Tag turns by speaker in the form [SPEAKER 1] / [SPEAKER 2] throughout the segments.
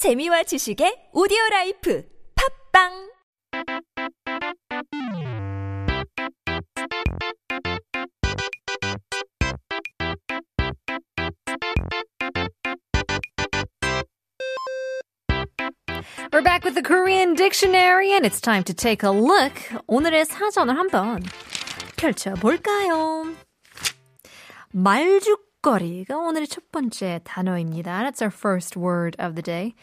[SPEAKER 1] 재미와 지식의 오디오 라이프 팝빵
[SPEAKER 2] We're back with the Korean dictionary and it's time to take a look. 오늘의 사전을 한번 펼쳐볼까요? 말죽 거리가 오늘의 첫 번째 단어입니다. That's our first word of the day.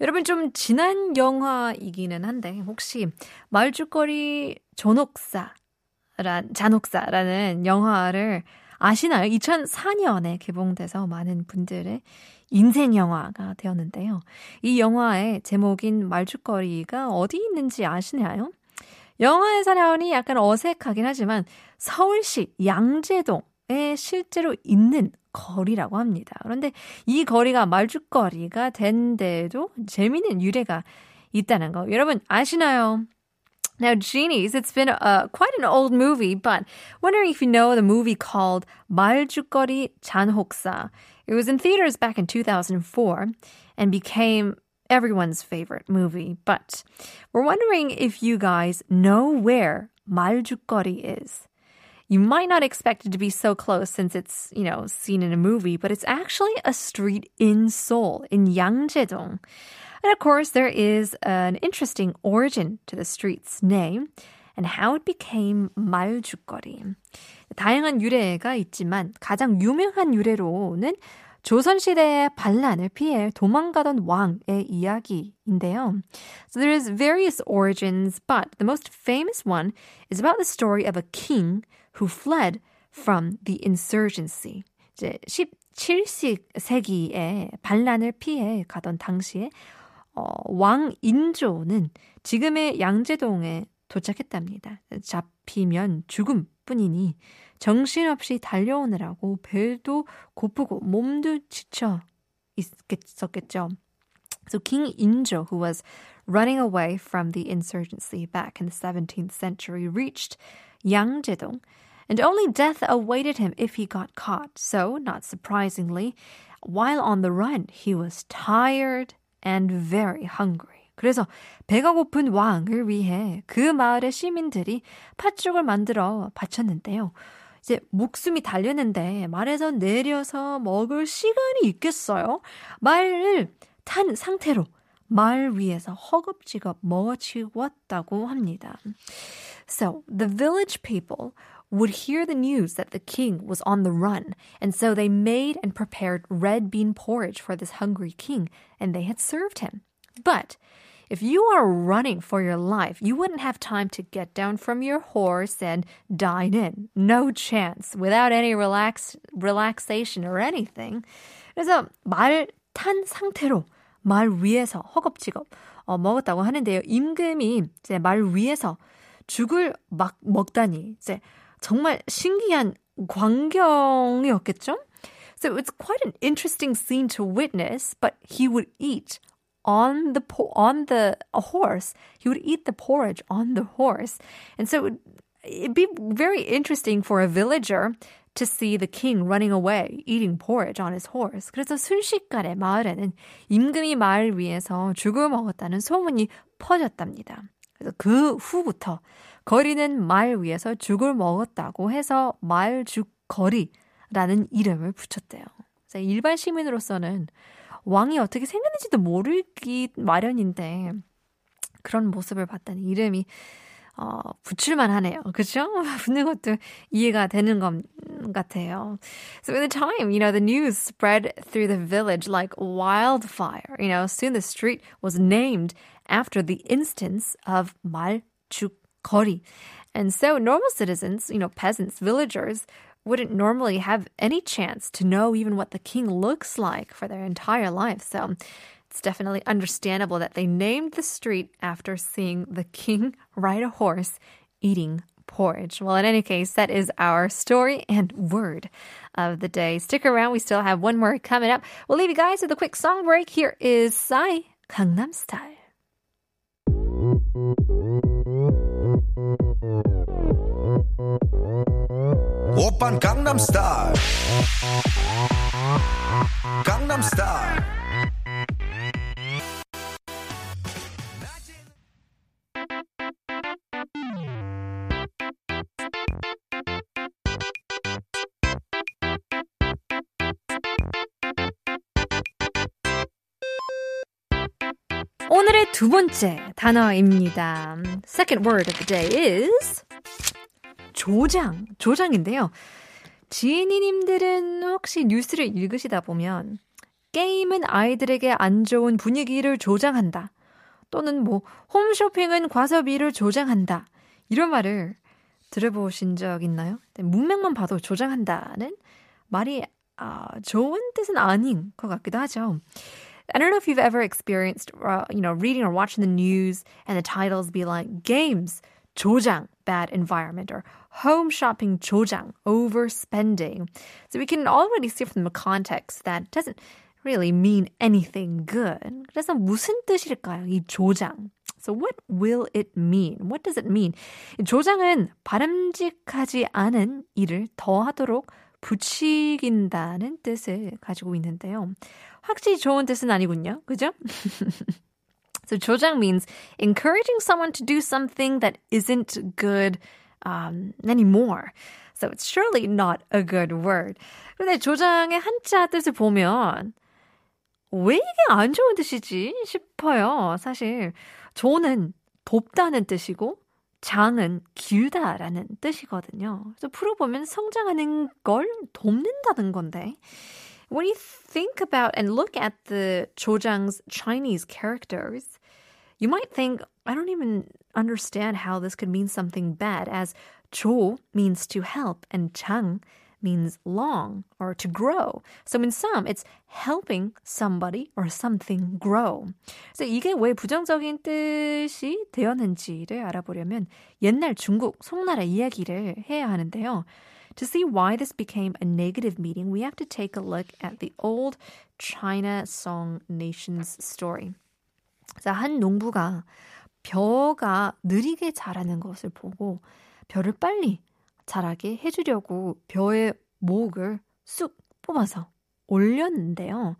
[SPEAKER 2] 여러분 좀 지난 영화이기는 한데 혹시 말죽거리 존옥사 란, 잔혹사라는 영화를 아시나요? 2004년에 개봉돼서 많은 분들의 인생 영화가 되었는데요. 이 영화의 제목인 말죽거리가 어디 있는지 아시나요? 영화의 사연이 약간 어색하긴 하지만 서울시 양재동 에 실제로 있는 거리라고 합니다. 그런데 이 거리가 말죽거리가 된 데도 재미있는 유래가 있다는 거 여러분 아시나요? Now, Genies, it's been uh, quite an old movie, but wondering if you know the movie called 말죽거리 잔혹사. It was in theaters back in 2004 and became everyone's favorite movie. But we're wondering if you guys know where 말죽거리 is. You might not expect it to be so close since it's, you know, seen in a movie, but it's actually a street in Seoul, in Yangjae-dong. And of course, there is an interesting origin to the street's name and how it became 말죽거리. 다양한 유래가 있지만 가장 유명한 유래로는 조선시대의 반란을 피해 도망가던 왕의 이야기인데요. So there's various origins, but the most famous one is about the story of a king who fled from the insurgency. 이제 17세기에 반란을 피해 가던 당시에 어, 왕 인조는 지금의 양재동에 도착했답니다. 잡히면 죽음 뿐이니 정신없이 달려오느라고 배도 고프고 몸도 지쳐 있었겠죠. So King Injo, who was running away from the insurgency back in the 17th century, reached Yangjedong, and only death awaited him if he got caught. So, not surprisingly, while on the run, he was tired and very hungry. 그래서 배가 고픈 왕을 위해 그 마을의 시민들이 팥죽을 만들어 바쳤는데요. 이제 목숨이 달렸는데 말에서 내려서 먹을 시간이 있겠어요? 말을 탄 상태로 말 위에서 허겁지겁 먹어치웠다고 합니다. So, the village people would hear the news that the king was on the run, and so they made and prepared red bean porridge for this hungry king, and they had served him. But if you are running for your life, you wouldn't have time to get down from your horse and dine in. No chance, without any relax, relaxation or anything. 그래서 말 탄 상태로 말 위에서 허겁지겁 어, 먹었다고 하는데요. 임금이 이제 말 위에서 죽을 막 먹다니 이제 정말 신기한 광경이었겠죠? So it's quite an interesting scene to witness, but he would eat on the po- on the a horse. He would eat the porridge on the horse, and so it it'd be very interesting for a villager to see the king running away eating porridge on his horse. 그래서 순식간에 마을에는 임금이 마을 위에서 죽을 먹었다는 소문이 퍼졌답니다. 그래서 그 후부터 거리는 말 위에서 죽을 먹었다고 해서 말죽거리라는 이름을 붙였대요. 일반 시민으로서는 왕이 어떻게 생겼는지도 모르기 마련인데 그런 모습을 봤다니 이름이 어, 붙일만 하네요. 그죠? 붙는 것도 이해가 되는 것 같아요. So at the time, you know, the news spread through the village like wildfire. You know, soon the street was named after the instance of 말죽거리. And so normal citizens, you know, peasants, villagers, wouldn't normally have any chance to know even what the king looks like for their entire life. So it's definitely understandable that they named the street after seeing the king ride a horse eating porridge. Well, in any case, that is our story and word of the day. Stick around. We still have one more coming up. We'll leave you guys with a quick song break. Here is Psy Gangnam Style.
[SPEAKER 3] 오빤 강남스타일 강남스타일
[SPEAKER 2] 오늘의 두 번째 단어입니다. Second word of the day is 조장. 조장인데요. 지인이님들은 혹시 뉴스를 읽으시다 보면 게임은 아이들에게 안 좋은 분위기를 조장한다. 또는 뭐 홈쇼핑은 과소비를 조장한다. 이런 말을 들어보신 적 있나요? 네, 문맥만 봐도 조장한다는 말이 아, 좋은 뜻은 아닌 것 같기도 하죠. I don't know if you've ever experienced, uh, you know, reading or watching the news and the titles be like games, 조장, bad environment, or home shopping, 조장, overspending. So we can already see from the context that doesn't really mean anything good. 그래서 무슨 뜻일까요? 이 조장. So what will it mean? What does it mean? 조장은 바람직하지 않은 일을 더하도록 부추긴다는 뜻을 가지고 있는데요. 확실히 좋은 뜻은 아니군요. 그죠? So 조장 means encouraging someone to do something that isn't good um, anymore. So it's surely not a good word. 근데 조장의 한자 뜻을 보면 왜 이게 안 좋은 뜻이지 싶어요. 사실 조는 돕다는 뜻이고 장은 길다라는 뜻이거든요. 그래서 풀어보면 성장하는 걸 돕는다는 건데 When you think about and look at the Chojang's Chinese characters, you might think, I don't even understand how this could mean something bad, as Cho means to help and Chang means long or to grow. So in some, it's helping somebody or something grow. 그래서 이게 왜 부정적인 뜻이 되었는지를 알아보려면 옛날 중국 송나라 이야기를 해야 하는데요. To see why this became a negative meaning, we have to take a look at the old China Song Nation's story. 자, 한 농부가 벼가 느리게 자라는 것을 보고 벼를 빨리 자라게 해주려고 벼의 목을 쑥 뽑아서 올렸는데요.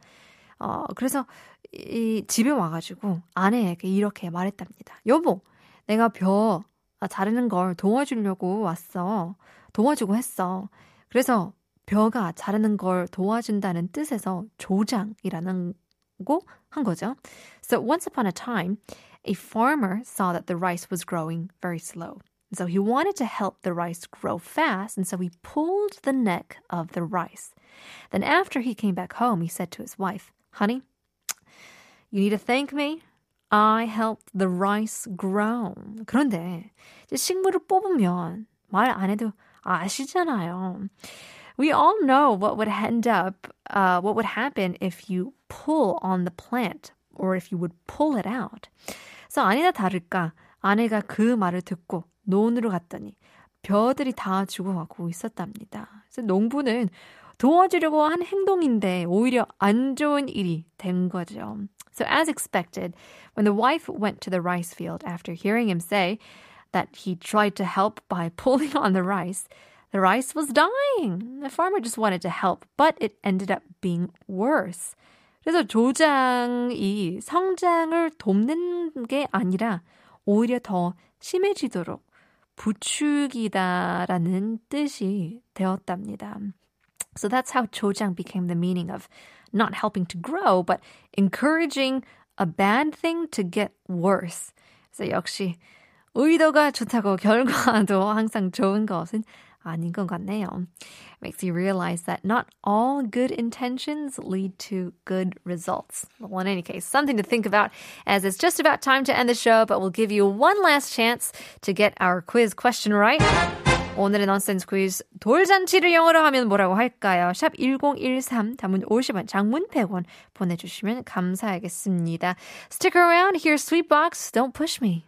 [SPEAKER 2] 어, 그래서 이 집에 와가지고 아내에게 이렇게 말했답니다. 여보, 내가 벼 자르는 걸 도와주려고 왔어. 도와주고 했어. 그래서 벼가 자르는 걸 도와준다는 뜻에서 조장이라는 한 거죠. So once upon a time, a farmer saw that the rice was growing very slow. So he wanted to help the rice grow fast, and so he pulled the neck of the rice. Then after he came back home, he said to his wife, Honey, you need to thank me. I helped the rice grow. 그런데 식물을 뽑으면 말 안 해도 아시잖아요. We all know what would end up, uh, what would happen if you pull on the plant or if you would pull it out. 그래서 아니나 다를까 아내가 그 말을 듣고 논으로 갔더니 벼들이 다 죽어가고 있었답니다. 그래서 농부는 도와주려고 한 행동인데 오히려 안 좋은 일이 된 거죠. So as expected, when the wife went to the rice field after hearing him say that he tried to help by pulling on the rice, the rice was dying. The farmer just wanted to help, but it ended up being worse. 그래서 조장이 성장을 돕는 게 아니라 오히려 더 심해지도록 부추기다라는 뜻이 되었답니다. So that's how 조장 became the meaning of not helping to grow, but encouraging a bad thing to get worse. 그래서 역시 의도가 좋다고 결과도 항상 좋은 것은 아닌 것 같네요. Makes you realize that not all good intentions lead to good results. Well, in any case, something to think about as it's just about time to end the show, but we'll give you one last chance to get our quiz question right. 오늘의 넌센스 퀴즈 돌잔치를 영어로 하면 뭐라고 할까요? 샵 1013 단문 50원 장문 100원 보내주시면 감사하겠습니다. Stick around. Here's Sweetbox. Don't push me.